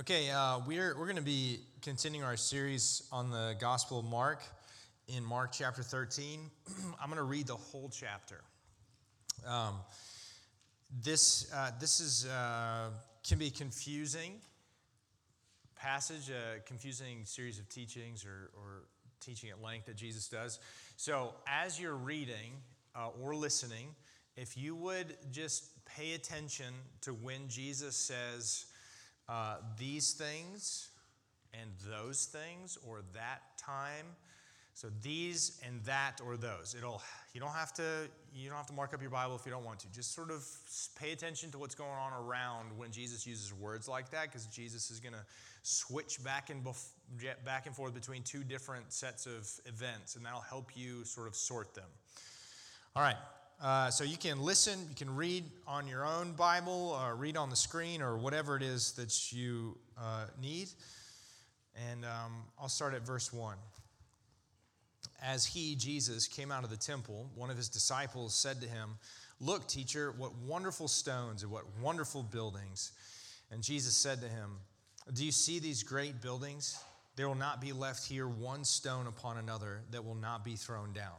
Okay, uh, we're, we're going to be continuing our series on the Gospel of Mark in Mark chapter 13. I'm going to read the whole chapter. Um, this, uh, this is, uh, can be confusing passage, a confusing series of teachings or, or teaching at length that Jesus does. So as you're reading uh, or listening, if you would just pay attention to when Jesus says, uh, these things and those things or that time. So these and that or those. It'll you don't have to you don't have to mark up your Bible if you don't want to. Just sort of pay attention to what's going on around when Jesus uses words like that because Jesus is going to switch back and bef- back and forth between two different sets of events and that'll help you sort of sort them. All right. Uh, so you can listen, you can read on your own Bible, or read on the screen, or whatever it is that you uh, need. And um, I'll start at verse 1. As he, Jesus, came out of the temple, one of his disciples said to him, Look, teacher, what wonderful stones and what wonderful buildings. And Jesus said to him, Do you see these great buildings? There will not be left here one stone upon another that will not be thrown down.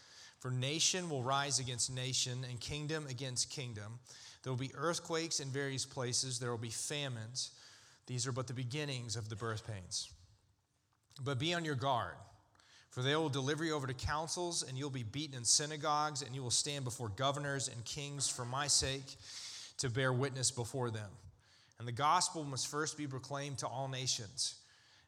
For nation will rise against nation, and kingdom against kingdom. There will be earthquakes in various places, there will be famines. These are but the beginnings of the birth pains. But be on your guard, for they will deliver you over to councils, and you'll be beaten in synagogues, and you will stand before governors and kings for my sake to bear witness before them. And the gospel must first be proclaimed to all nations.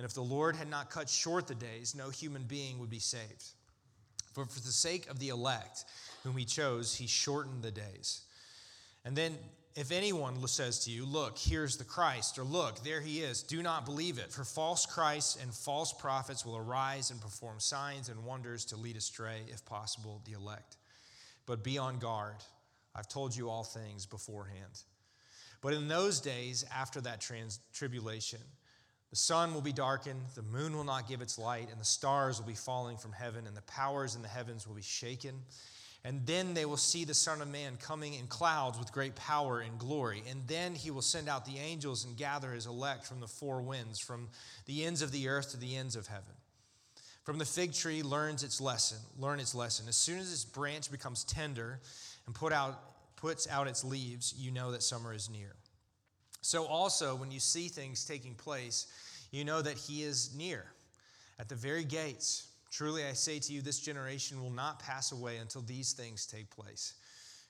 And if the Lord had not cut short the days, no human being would be saved. For for the sake of the elect whom he chose, he shortened the days. And then, if anyone says to you, Look, here's the Christ, or Look, there he is, do not believe it. For false Christs and false prophets will arise and perform signs and wonders to lead astray, if possible, the elect. But be on guard. I've told you all things beforehand. But in those days, after that trans- tribulation, the sun will be darkened, the moon will not give its light, and the stars will be falling from heaven, and the powers in the heavens will be shaken. And then they will see the Son of Man coming in clouds with great power and glory. And then he will send out the angels and gather his elect from the four winds, from the ends of the earth to the ends of heaven. From the fig tree learns its lesson, learn its lesson. As soon as its branch becomes tender and put out, puts out its leaves, you know that summer is near. So, also, when you see things taking place, you know that He is near at the very gates. Truly, I say to you, this generation will not pass away until these things take place.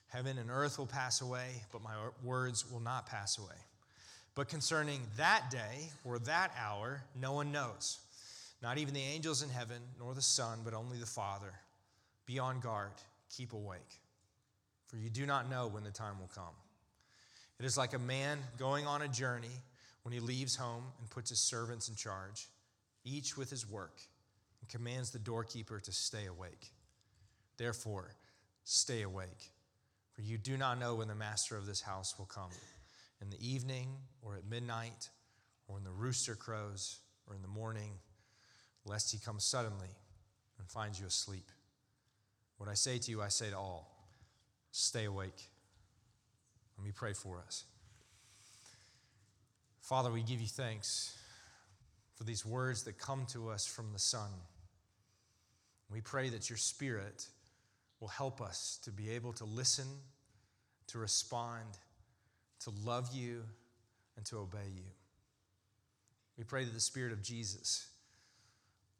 Heaven and earth will pass away, but my words will not pass away. But concerning that day or that hour, no one knows. Not even the angels in heaven, nor the Son, but only the Father. Be on guard, keep awake, for you do not know when the time will come. It is like a man going on a journey when he leaves home and puts his servants in charge, each with his work, and commands the doorkeeper to stay awake. Therefore, stay awake, for you do not know when the master of this house will come in the evening, or at midnight, or when the rooster crows, or in the morning, lest he come suddenly and find you asleep. What I say to you, I say to all stay awake. Let me pray for us. Father, we give you thanks for these words that come to us from the Son. We pray that your Spirit will help us to be able to listen, to respond, to love you, and to obey you. We pray that the Spirit of Jesus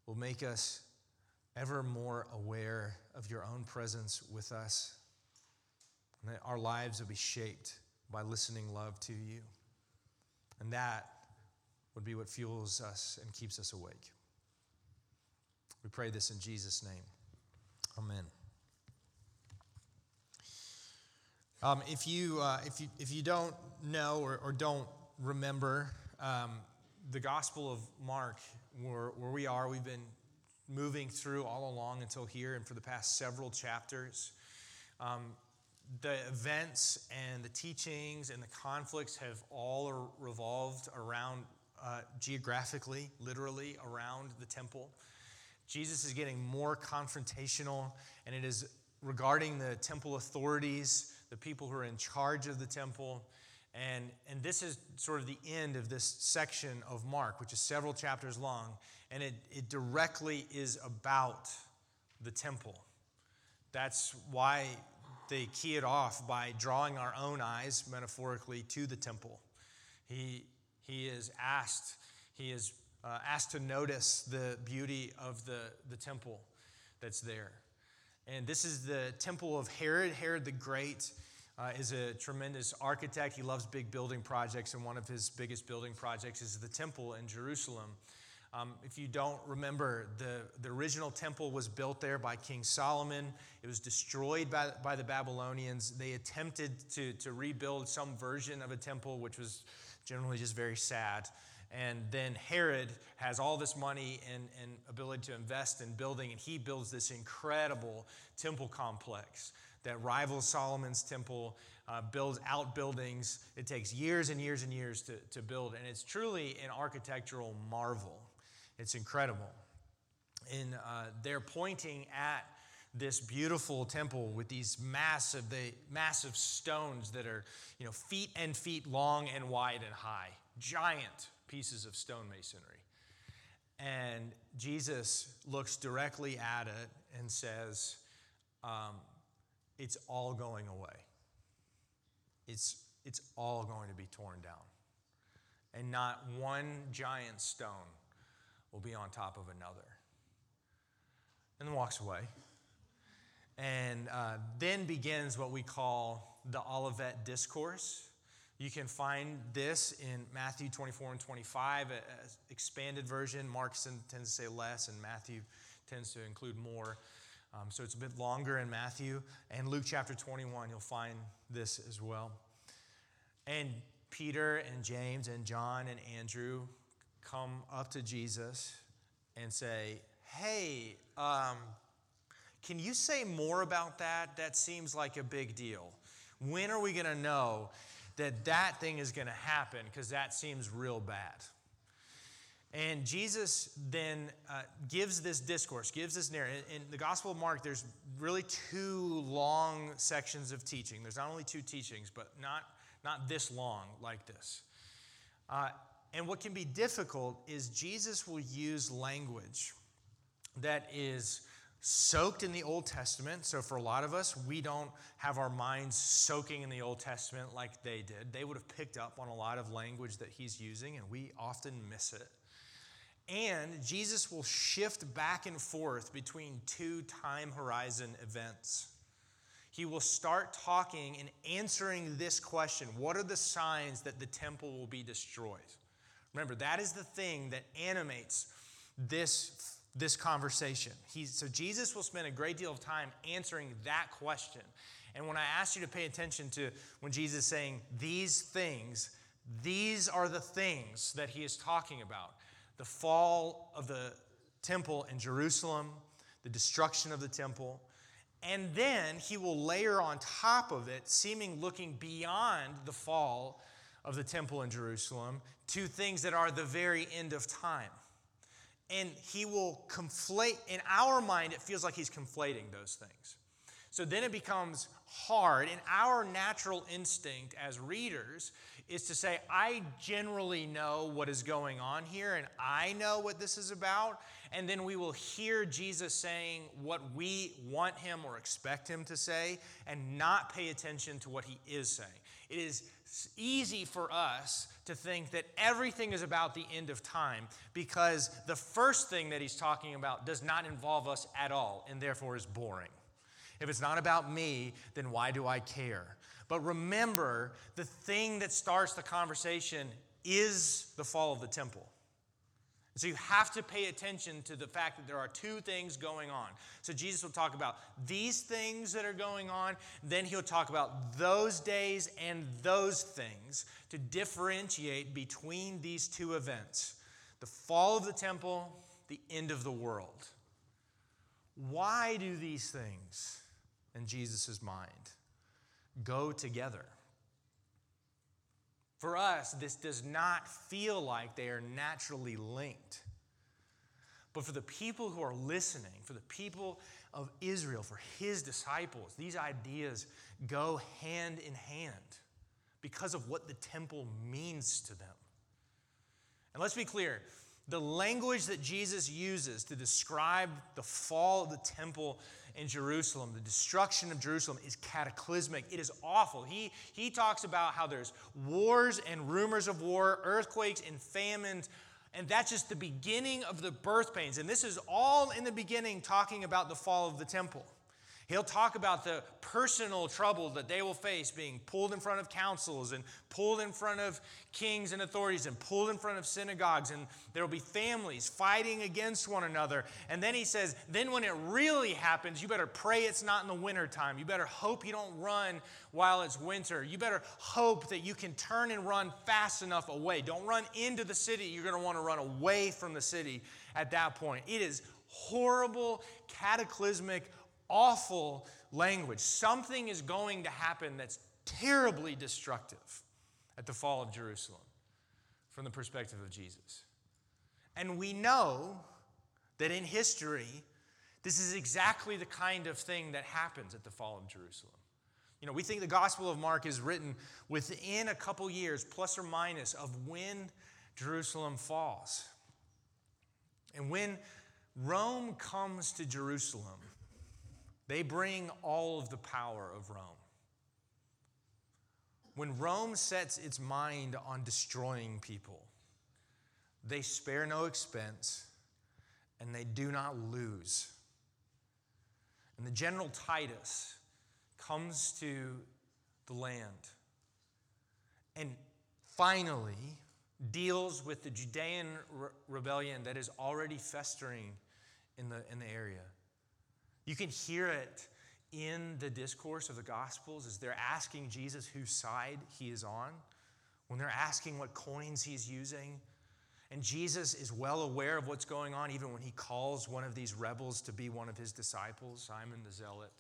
will make us ever more aware of your own presence with us, and that our lives will be shaped by listening love to you. And that would be what fuels us and keeps us awake. We pray this in Jesus' name. Amen. Um, if, you, uh, if, you, if you don't know or, or don't remember um, the Gospel of Mark, where, where we are, we've been moving through all along until here and for the past several chapters. Um, the events and the teachings and the conflicts have all revolved around uh, geographically, literally around the temple. Jesus is getting more confrontational, and it is regarding the temple authorities, the people who are in charge of the temple. And, and this is sort of the end of this section of Mark, which is several chapters long, and it, it directly is about the temple. That's why they key it off by drawing our own eyes, metaphorically, to the temple. He, he is asked, he is uh, asked to notice the beauty of the, the temple that's there. And this is the temple of Herod. Herod the Great uh, is a tremendous architect. He loves big building projects, and one of his biggest building projects is the temple in Jerusalem. Um, if you don't remember, the, the original temple was built there by King Solomon. It was destroyed by, by the Babylonians. They attempted to, to rebuild some version of a temple, which was generally just very sad. And then Herod has all this money and, and ability to invest in building, and he builds this incredible temple complex that rivals Solomon's temple, uh, builds outbuildings. It takes years and years and years to, to build, and it's truly an architectural marvel. It's incredible. And uh, they're pointing at this beautiful temple with these massive, the massive stones that are, you know, feet and feet long and wide and high, giant pieces of stone masonry. And Jesus looks directly at it and says, um, It's all going away. It's, it's all going to be torn down. And not one giant stone will be on top of another. And then walks away. And uh, then begins what we call the Olivet Discourse. You can find this in Matthew 24 and 25, an expanded version. Mark tends to say less, and Matthew tends to include more. Um, so it's a bit longer in Matthew. And Luke chapter 21, you'll find this as well. And Peter and James and John and Andrew come up to Jesus and say, Hey, um, can you say more about that? That seems like a big deal. When are we going to know that that thing is going to happen because that seems real bad. And Jesus then uh, gives this discourse, gives this narrative. In the Gospel of Mark, there's really two long sections of teaching. There's not only two teachings, but not, not this long like this. Uh, and what can be difficult is Jesus will use language that is soaked in the Old Testament. So, for a lot of us, we don't have our minds soaking in the Old Testament like they did. They would have picked up on a lot of language that he's using, and we often miss it. And Jesus will shift back and forth between two time horizon events. He will start talking and answering this question What are the signs that the temple will be destroyed? Remember, that is the thing that animates this this conversation. So Jesus will spend a great deal of time answering that question. And when I ask you to pay attention to when Jesus is saying these things, these are the things that he is talking about the fall of the temple in Jerusalem, the destruction of the temple. And then he will layer on top of it, seeming looking beyond the fall of the temple in Jerusalem, to things that are the very end of time and he will conflate, in our mind, it feels like he's conflating those things. So then it becomes hard, and our natural instinct as readers is to say, I generally know what is going on here, and I know what this is about. And then we will hear Jesus saying what we want him or expect him to say, and not pay attention to what he is saying. It is easy for us to think that everything is about the end of time because the first thing that he's talking about does not involve us at all and therefore is boring. If it's not about me, then why do I care? But remember, the thing that starts the conversation is the fall of the temple. So you have to pay attention to the fact that there are two things going on. So Jesus will talk about these things that are going on, then he'll talk about those days and those things to differentiate between these two events the fall of the temple, the end of the world. Why do these things, in Jesus' mind, go together? For us, this does not feel like they are naturally linked. But for the people who are listening, for the people of Israel, for his disciples, these ideas go hand in hand because of what the temple means to them. And let's be clear the language that Jesus uses to describe the fall of the temple in Jerusalem, the destruction of Jerusalem, is cataclysmic. It is awful. He, he talks about how there's wars and rumors of war, earthquakes and famines, and that's just the beginning of the birth pains. And this is all in the beginning talking about the fall of the temple. He'll talk about the personal trouble that they will face being pulled in front of councils and pulled in front of kings and authorities and pulled in front of synagogues. And there will be families fighting against one another. And then he says, then when it really happens, you better pray it's not in the wintertime. You better hope you don't run while it's winter. You better hope that you can turn and run fast enough away. Don't run into the city. You're going to want to run away from the city at that point. It is horrible, cataclysmic awful language. Something is going to happen that's terribly destructive at the fall of Jerusalem from the perspective of Jesus. And we know that in history, this is exactly the kind of thing that happens at the fall of Jerusalem. You know, we think the Gospel of Mark is written within a couple years, plus or minus, of when Jerusalem falls. And when Rome comes to Jerusalem, they bring all of the power of Rome. When Rome sets its mind on destroying people, they spare no expense and they do not lose. And the general Titus comes to the land and finally deals with the Judean re- rebellion that is already festering in the, in the area. You can hear it in the discourse of the Gospels as they're asking Jesus whose side he is on, when they're asking what coins he's using. And Jesus is well aware of what's going on, even when he calls one of these rebels to be one of his disciples, Simon the Zealot.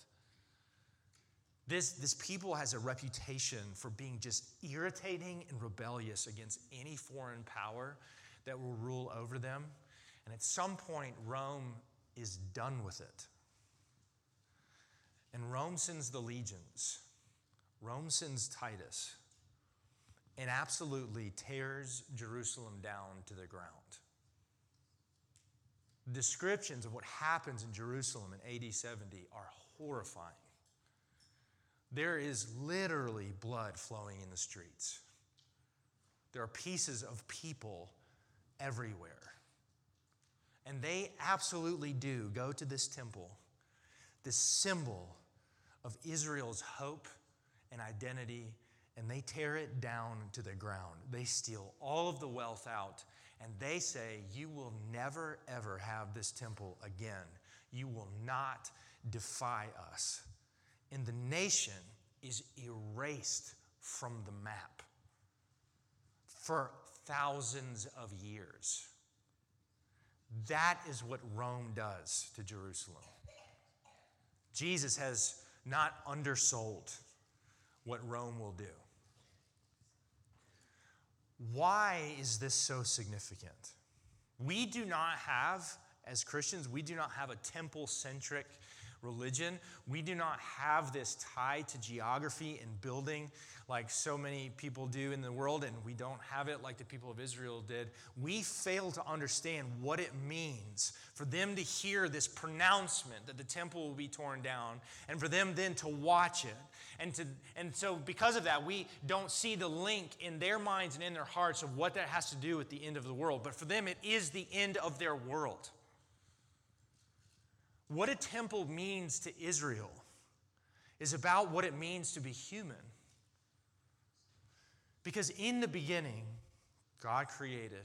This, this people has a reputation for being just irritating and rebellious against any foreign power that will rule over them. And at some point, Rome is done with it. And Rome sends the legions, Rome sends Titus, and absolutely tears Jerusalem down to the ground. Descriptions of what happens in Jerusalem in AD 70 are horrifying. There is literally blood flowing in the streets. There are pieces of people everywhere. And they absolutely do go to this temple, this symbol of Israel's hope and identity, and they tear it down to the ground. They steal all of the wealth out, and they say, You will never, ever have this temple again. You will not defy us. And the nation is erased from the map for thousands of years. That is what Rome does to Jerusalem. Jesus has not undersold what Rome will do. Why is this so significant? We do not have, as Christians, we do not have a temple centric religion. We do not have this tie to geography and building like so many people do in the world, and we don't have it like the people of Israel did. We fail to understand what it means for them to hear this pronouncement that the temple will be torn down, and for them then to watch it. And, to, and so, because of that, we don't see the link in their minds and in their hearts of what that has to do with the end of the world. But for them, it is the end of their world. What a temple means to Israel is about what it means to be human. Because in the beginning, God created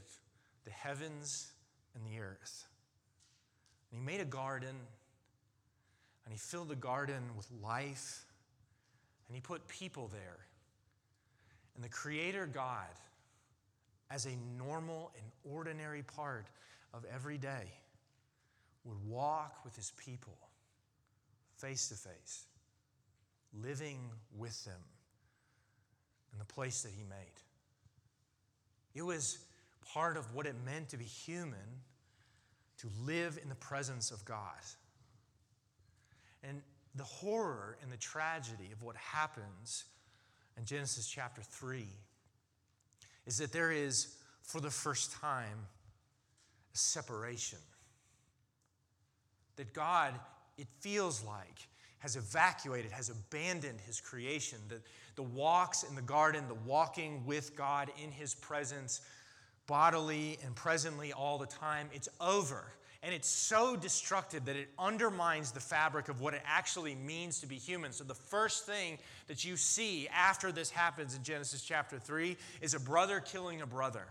the heavens and the earth. And He made a garden, and He filled the garden with life, and He put people there. And the Creator God, as a normal and ordinary part of every day, would walk with his people face to face, living with them in the place that he made. It was part of what it meant to be human to live in the presence of God. And the horror and the tragedy of what happens in Genesis chapter 3 is that there is, for the first time, a separation that God, it feels like, has evacuated, has abandoned his creation. The, the walks in the garden, the walking with God in his presence, bodily and presently all the time, it's over. And it's so destructive that it undermines the fabric of what it actually means to be human. So, the first thing that you see after this happens in Genesis chapter 3 is a brother killing a brother.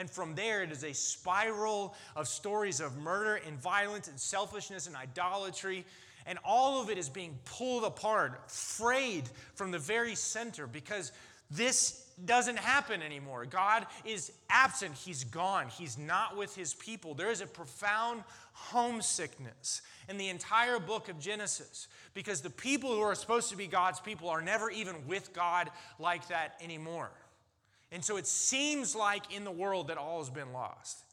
And from there, it is a spiral of stories of murder and violence and selfishness and idolatry. And all of it is being pulled apart, frayed from the very center because this doesn't happen anymore. God is absent. He's gone. He's not with his people. There is a profound homesickness in the entire book of Genesis because the people who are supposed to be God's people are never even with God like that anymore. And so it seems like in the world that all has been lost.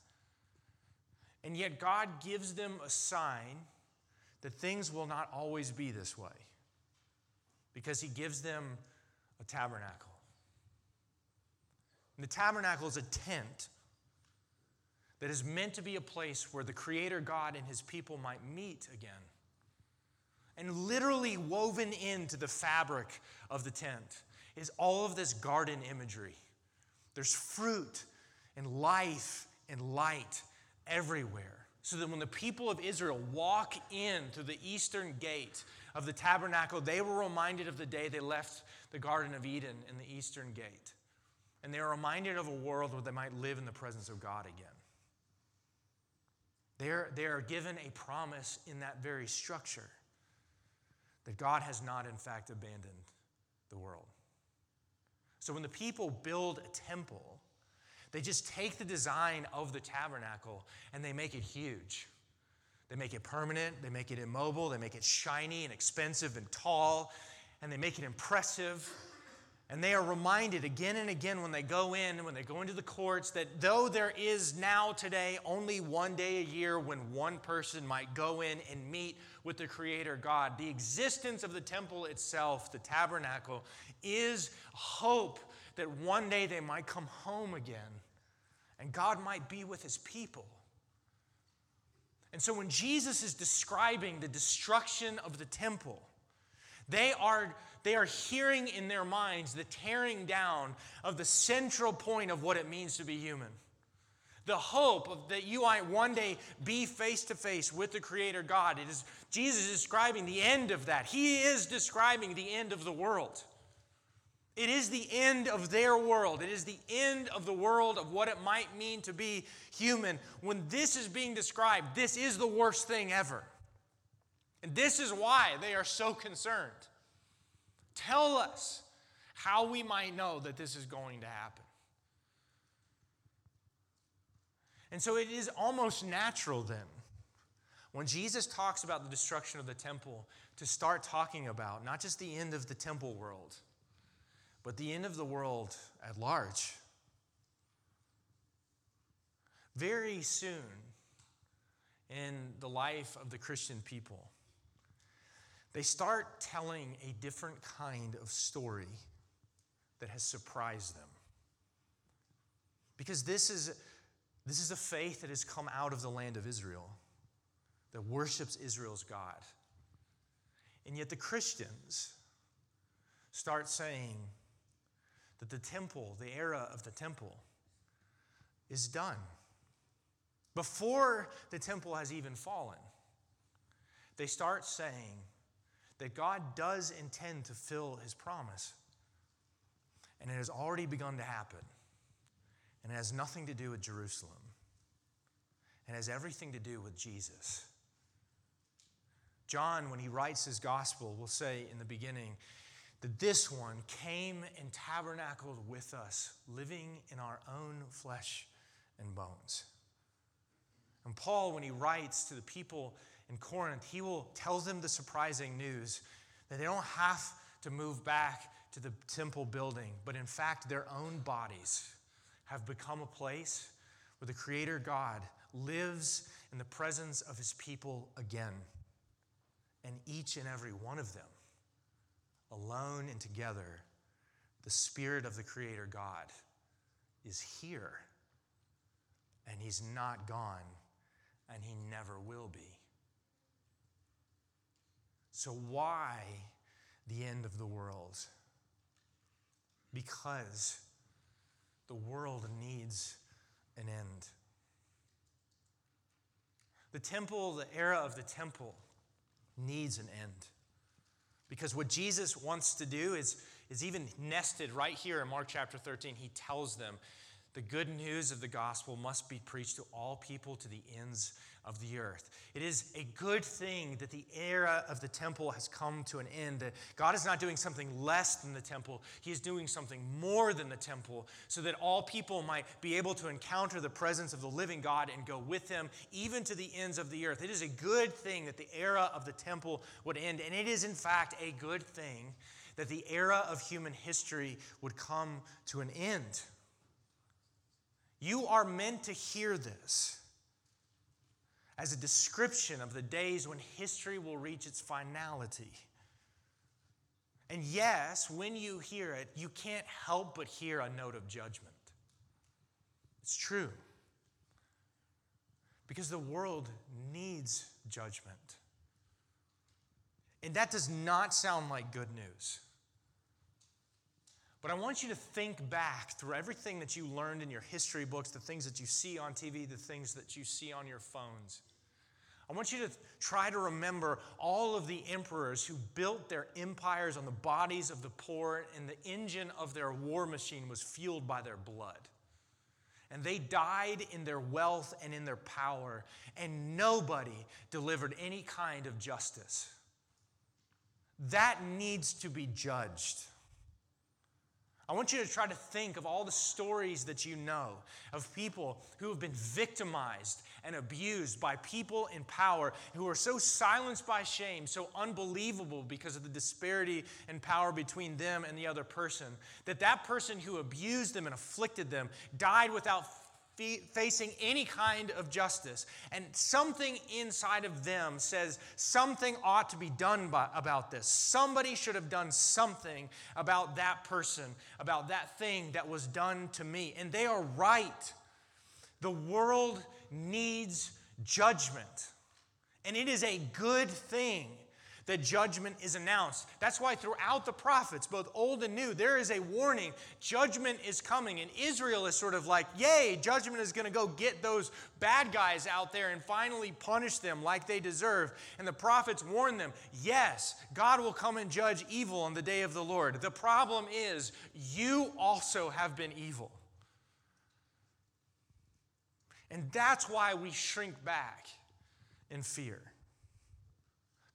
And yet God gives them a sign that things will not always be this way because He gives them a tabernacle. And the tabernacle is a tent that is meant to be a place where the Creator God and His people might meet again. And literally woven into the fabric of the tent is all of this garden imagery. There's fruit and life and light everywhere. So that when the people of Israel walk in through the eastern gate of the tabernacle, they were reminded of the day they left the Garden of Eden in the eastern gate. And they are reminded of a world where they might live in the presence of God again. They're, they are given a promise in that very structure that God has not, in fact, abandoned the world. So when the people build a temple, they just take the design of the tabernacle and they make it huge. They make it permanent, they make it immobile, they make it shiny and expensive and tall, and they make it impressive. And they are reminded again and again when they go in, when they go into the courts, that though there is now today only one day a year when one person might go in and meet with the Creator God, the existence of the temple itself, the tabernacle, is hope that one day they might come home again and God might be with his people. And so when Jesus is describing the destruction of the temple, they are, they are hearing in their minds the tearing down of the central point of what it means to be human. The hope of, that you might one day be face to face with the Creator God. It is Jesus describing the end of that. He is describing the end of the world. It is the end of their world. It is the end of the world of what it might mean to be human. When this is being described, this is the worst thing ever. And this is why they are so concerned. Tell us how we might know that this is going to happen. And so it is almost natural then, when Jesus talks about the destruction of the temple, to start talking about not just the end of the temple world, but the end of the world at large. Very soon in the life of the Christian people, they start telling a different kind of story that has surprised them. Because this is, this is a faith that has come out of the land of Israel, that worships Israel's God. And yet the Christians start saying that the temple, the era of the temple, is done. Before the temple has even fallen, they start saying that God does intend to fill his promise. And it has already begun to happen. And it has nothing to do with Jerusalem. It has everything to do with Jesus. John, when he writes his gospel, will say in the beginning that this one came and tabernacled with us, living in our own flesh and bones. And Paul, when he writes to the people in Corinth, he will tell them the surprising news that they don't have to move back to the temple building, but in fact, their own bodies have become a place where the Creator God lives in the presence of his people again. And each and every one of them, alone and together, the Spirit of the Creator God is here. And he's not gone, and he never will be. So, why the end of the world? Because the world needs an end. The temple, the era of the temple, needs an end. Because what Jesus wants to do is, is even nested right here in Mark chapter 13. He tells them the good news of the gospel must be preached to all people to the ends of the earth. It is a good thing that the era of the temple has come to an end. That God is not doing something less than the temple, He is doing something more than the temple, so that all people might be able to encounter the presence of the living God and go with Him even to the ends of the earth. It is a good thing that the era of the temple would end, and it is, in fact, a good thing that the era of human history would come to an end. You are meant to hear this as a description of the days when history will reach its finality. And yes, when you hear it, you can't help but hear a note of judgment. It's true. Because the world needs judgment. And that does not sound like good news. But I want you to think back through everything that you learned in your history books, the things that you see on TV, the things that you see on your phones. I want you to try to remember all of the emperors who built their empires on the bodies of the poor, and the engine of their war machine was fueled by their blood. And they died in their wealth and in their power, and nobody delivered any kind of justice. That needs to be judged. I want you to try to think of all the stories that you know of people who have been victimized and abused by people in power who are so silenced by shame, so unbelievable because of the disparity in power between them and the other person, that that person who abused them and afflicted them died without facing any kind of justice. And something inside of them says something ought to be done by, about this. Somebody should have done something about that person, about that thing that was done to me. And they are right. The world needs judgment. And it is a good thing that judgment is announced. That's why throughout the prophets, both old and new, there is a warning judgment is coming. And Israel is sort of like, yay, judgment is going to go get those bad guys out there and finally punish them like they deserve. And the prophets warn them, yes, God will come and judge evil on the day of the Lord. The problem is, you also have been evil. And that's why we shrink back in fear.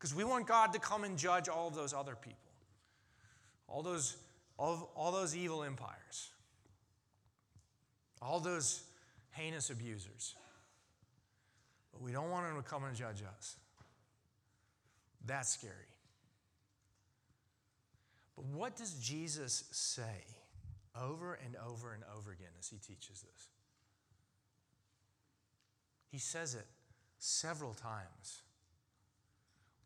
Because we want God to come and judge all of those other people, all those, all, all those evil empires, all those heinous abusers. But we don't want Him to come and judge us. That's scary. But what does Jesus say over and over and over again as He teaches this? He says it several times.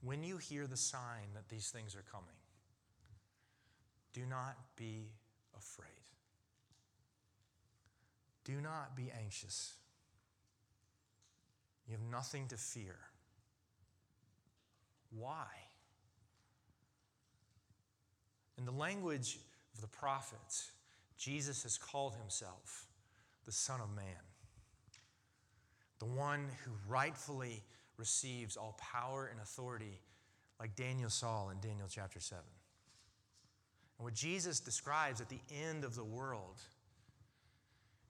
When you hear the sign that these things are coming, do not be afraid. Do not be anxious. You have nothing to fear. Why? In the language of the prophets, Jesus has called himself the Son of Man, the one who rightfully receives all power and authority, like Daniel saw in Daniel chapter 7. And what Jesus describes at the end of the world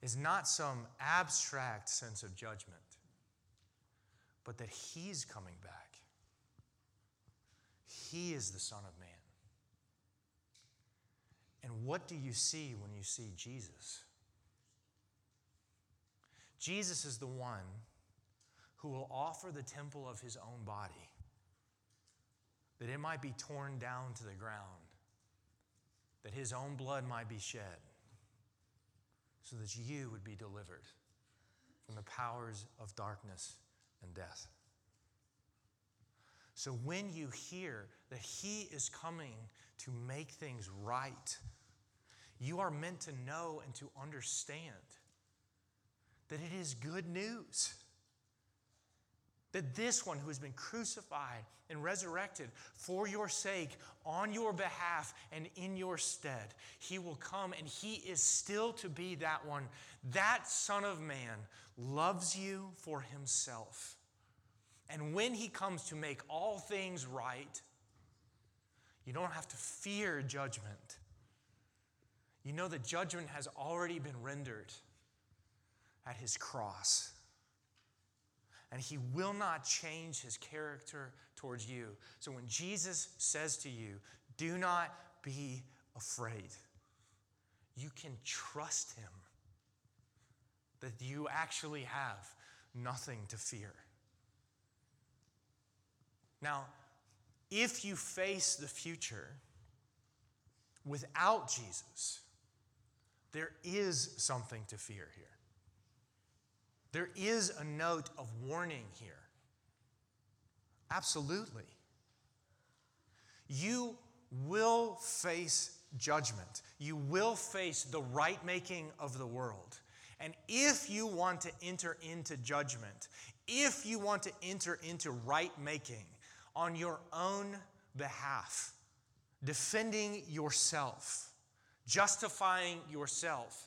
is not some abstract sense of judgment, but that He's coming back. He is the Son of Man. And what do you see when you see Jesus? Jesus is the one who will offer the temple of his own body that it might be torn down to the ground, that his own blood might be shed, so that you would be delivered from the powers of darkness and death. So when you hear that he is coming to make things right, you are meant to know and to understand that it is good news. That this one who has been crucified and resurrected for your sake, on your behalf, and in your stead, he will come and he is still to be that one. That Son of Man loves you for himself. And when he comes to make all things right, you don't have to fear judgment you know that judgment has already been rendered at his cross. And he will not change his character towards you. So when Jesus says to you, do not be afraid, you can trust him that you actually have nothing to fear. Now, if you face the future without Jesus, there is something to fear here. There is a note of warning here. Absolutely. You will face judgment. You will face the right making of the world. And if you want to enter into judgment, if you want to enter into right making on your own behalf, defending yourself, justifying yourself,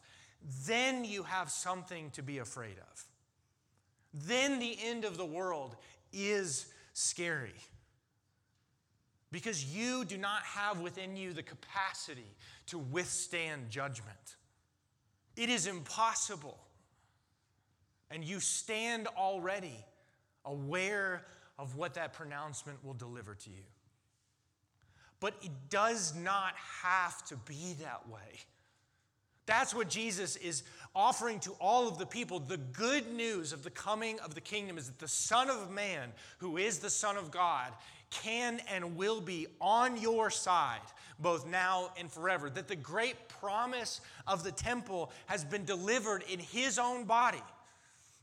then you have something to be afraid of. Then the end of the world is scary. Because you do not have within you the capacity to withstand judgment. It is impossible. And you stand already aware of what that pronouncement will deliver to you. But it does not have to be that way. That's what Jesus is offering to all of the people. The good news of the coming of the kingdom is that the Son of Man, who is the Son of God, can and will be on your side, both now and forever. That the great promise of the temple has been delivered in his own body.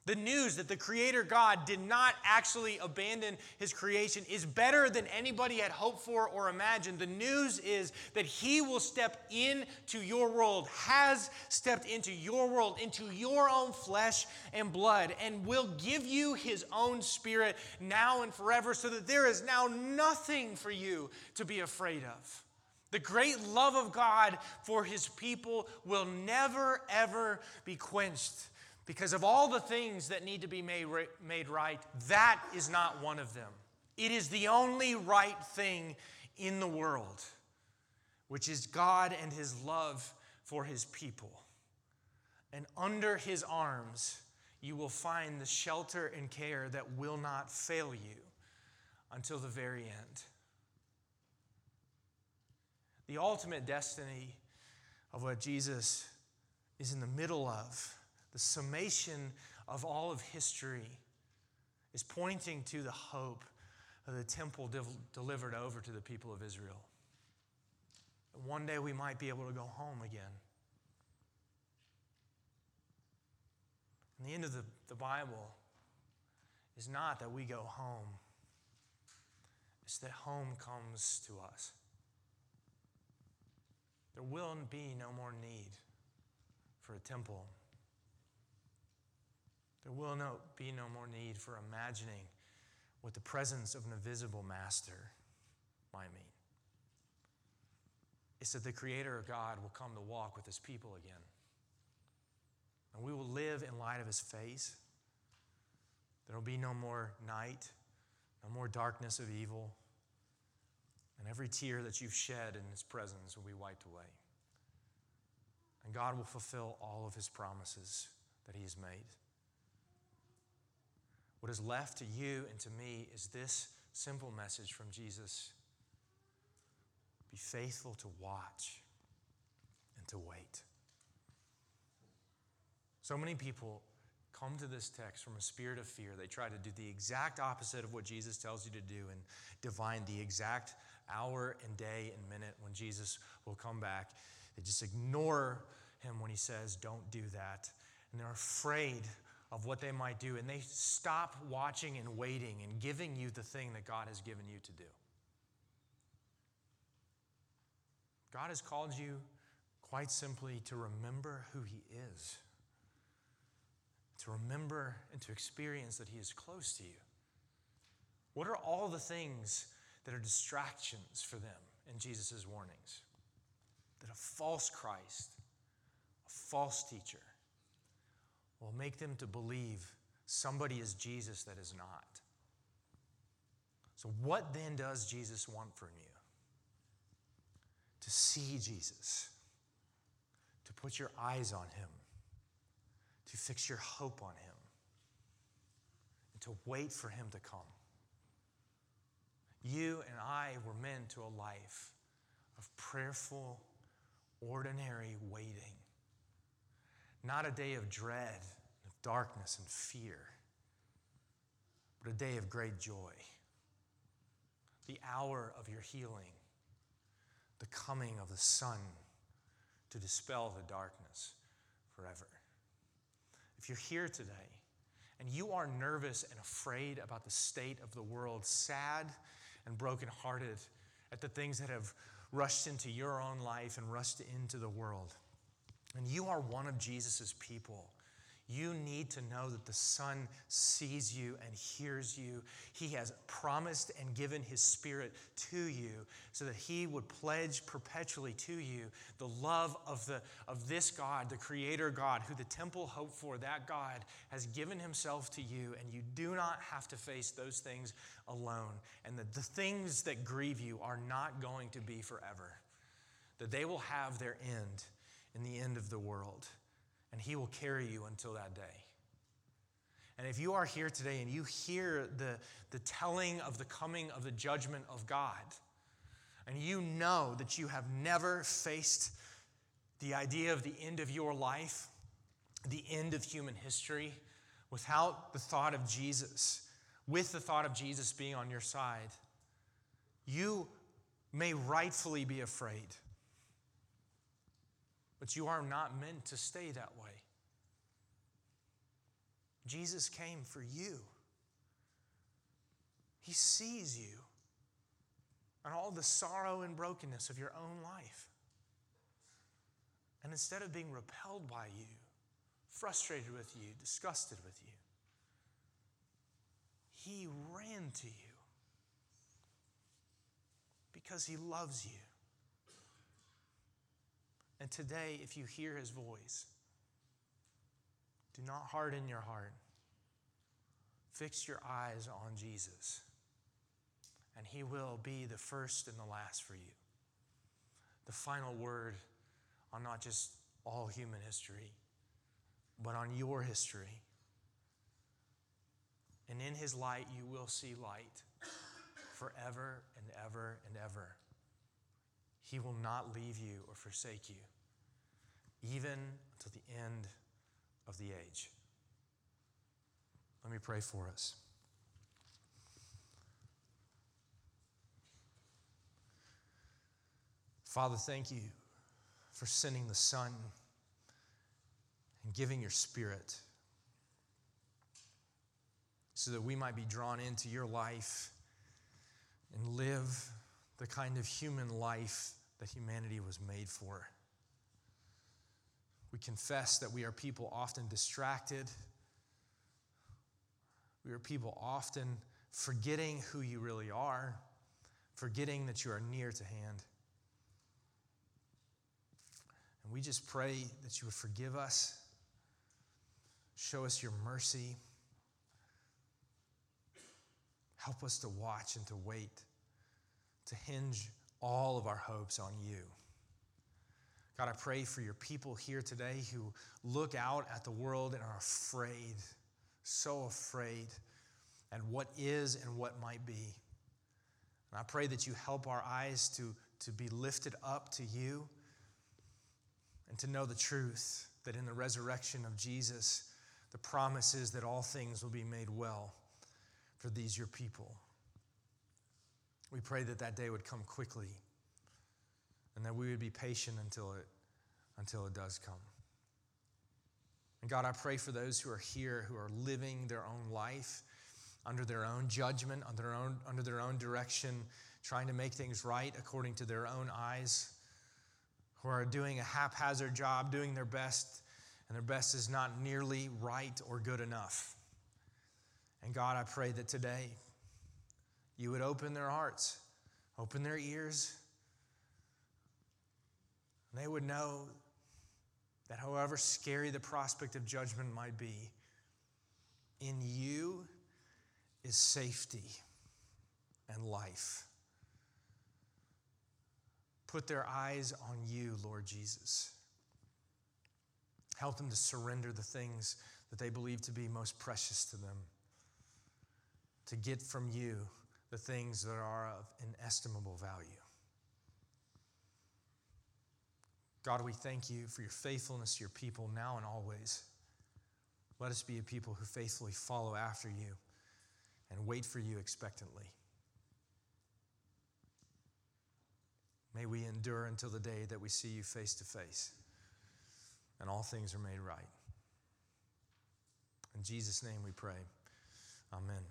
The news that the Creator God did not actually abandon His creation is better than anybody had hoped for or imagined. The news is that He will step into your world, has stepped into your world, into your own flesh and blood, and will give you His own Spirit now and forever, so that there is now nothing for you to be afraid of. The great love of God for His people will never, ever be quenched because of all the things that need to be made, made right, that is not one of them. It is the only right thing in the world, which is God and his love for his people. And under his arms, you will find the shelter and care that will not fail you until the very end. The ultimate destiny of what Jesus is in the middle of the summation of all of history is pointing to the hope of the temple delivered over to the people of Israel. One day we might be able to go home again. And the end of the, the Bible is not that we go home, it's that home comes to us. There will be no more need for a temple. There will no, be no more need for imagining what the presence of an invisible master might mean. It's that the Creator of God will come to walk with His people again. And we will live in light of His face. There will be no more night, no more darkness of evil. And every tear that you've shed in His presence will be wiped away. And God will fulfill all of His promises that He has made. What is left to you and to me is this simple message from Jesus be faithful to watch and to wait. So many people come to this text from a spirit of fear. They try to do the exact opposite of what Jesus tells you to do and divine the exact hour and day and minute when Jesus will come back. They just ignore him when he says, Don't do that. And they're afraid of what they might do. And they stop watching and waiting and giving you the thing that God has given you to do. God has called you quite simply to remember who He is, to remember and to experience that He is close to you. What are all the things that are distractions for them in Jesus' warnings? That a false Christ, a false teacher, will make them to believe somebody is Jesus that is not. So, what then does Jesus want from you? To see Jesus, to put your eyes on him, to fix your hope on him, and to wait for him to come. You and I were meant to a life of prayerful, ordinary waiting not a day of dread, darkness and fear, but a day of great joy. The hour of your healing, the coming of the sun to dispel the darkness forever. If you're here today and you are nervous and afraid about the state of the world, sad and brokenhearted at the things that have rushed into your own life and rushed into the world, and you are one of Jesus' people, you need to know that the Son sees you and hears you. He has promised and given His Spirit to you so that He would pledge perpetually to you the love of, the, of this God, the Creator God, who the temple hoped for. That God has given Himself to you, and you do not have to face those things alone. And that the things that grieve you are not going to be forever, that they will have their end in the end of the world, and He will carry you until that day. And if you are here today and you hear the, the telling of the coming of the judgment of God, and you know that you have never faced the idea of the end of your life, the end of human history, without the thought of Jesus, with the thought of Jesus being on your side, you may rightfully be afraid. But you are not meant to stay that way. Jesus came for you. He sees you and all the sorrow and brokenness of your own life. And instead of being repelled by you, frustrated with you, disgusted with you, he ran to you because he loves you. And today, if you hear his voice, do not harden your heart. Fix your eyes on Jesus, and he will be the first and the last for you. The final word on not just all human history, but on your history. And in his light, you will see light forever and ever and ever. He will not leave you or forsake you, even to the end of the age. Let me pray for us. Father, thank you for sending the Son and giving your Spirit so that we might be drawn into your life and live the kind of human life that humanity was made for. We confess that we are people often distracted. We are people often forgetting who you really are, forgetting that you are near to hand. And we just pray that you would forgive us, show us your mercy, help us to watch and to wait, to hinge all of our hopes on you. God, I pray for your people here today who look out at the world and are afraid, so afraid and what is and what might be. And I pray that you help our eyes to, to be lifted up to you and to know the truth that in the resurrection of Jesus, the promise is that all things will be made well for these your people. We pray that that day would come quickly and that we would be patient until it, until it does come. And God, I pray for those who are here who are living their own life under their own judgment, under their own, under their own direction, trying to make things right according to their own eyes, who are doing a haphazard job, doing their best, and their best is not nearly right or good enough. And God, I pray that today you would open their hearts, open their ears, and they would know that however scary the prospect of judgment might be, in you is safety and life. Put their eyes on you, Lord Jesus. Help them to surrender the things that they believe to be most precious to them, to get from you the things that are of inestimable value. God, we thank you for your faithfulness to your people now and always. Let us be a people who faithfully follow after you and wait for you expectantly. May we endure until the day that we see you face to face and all things are made right. In Jesus' name we pray. Amen.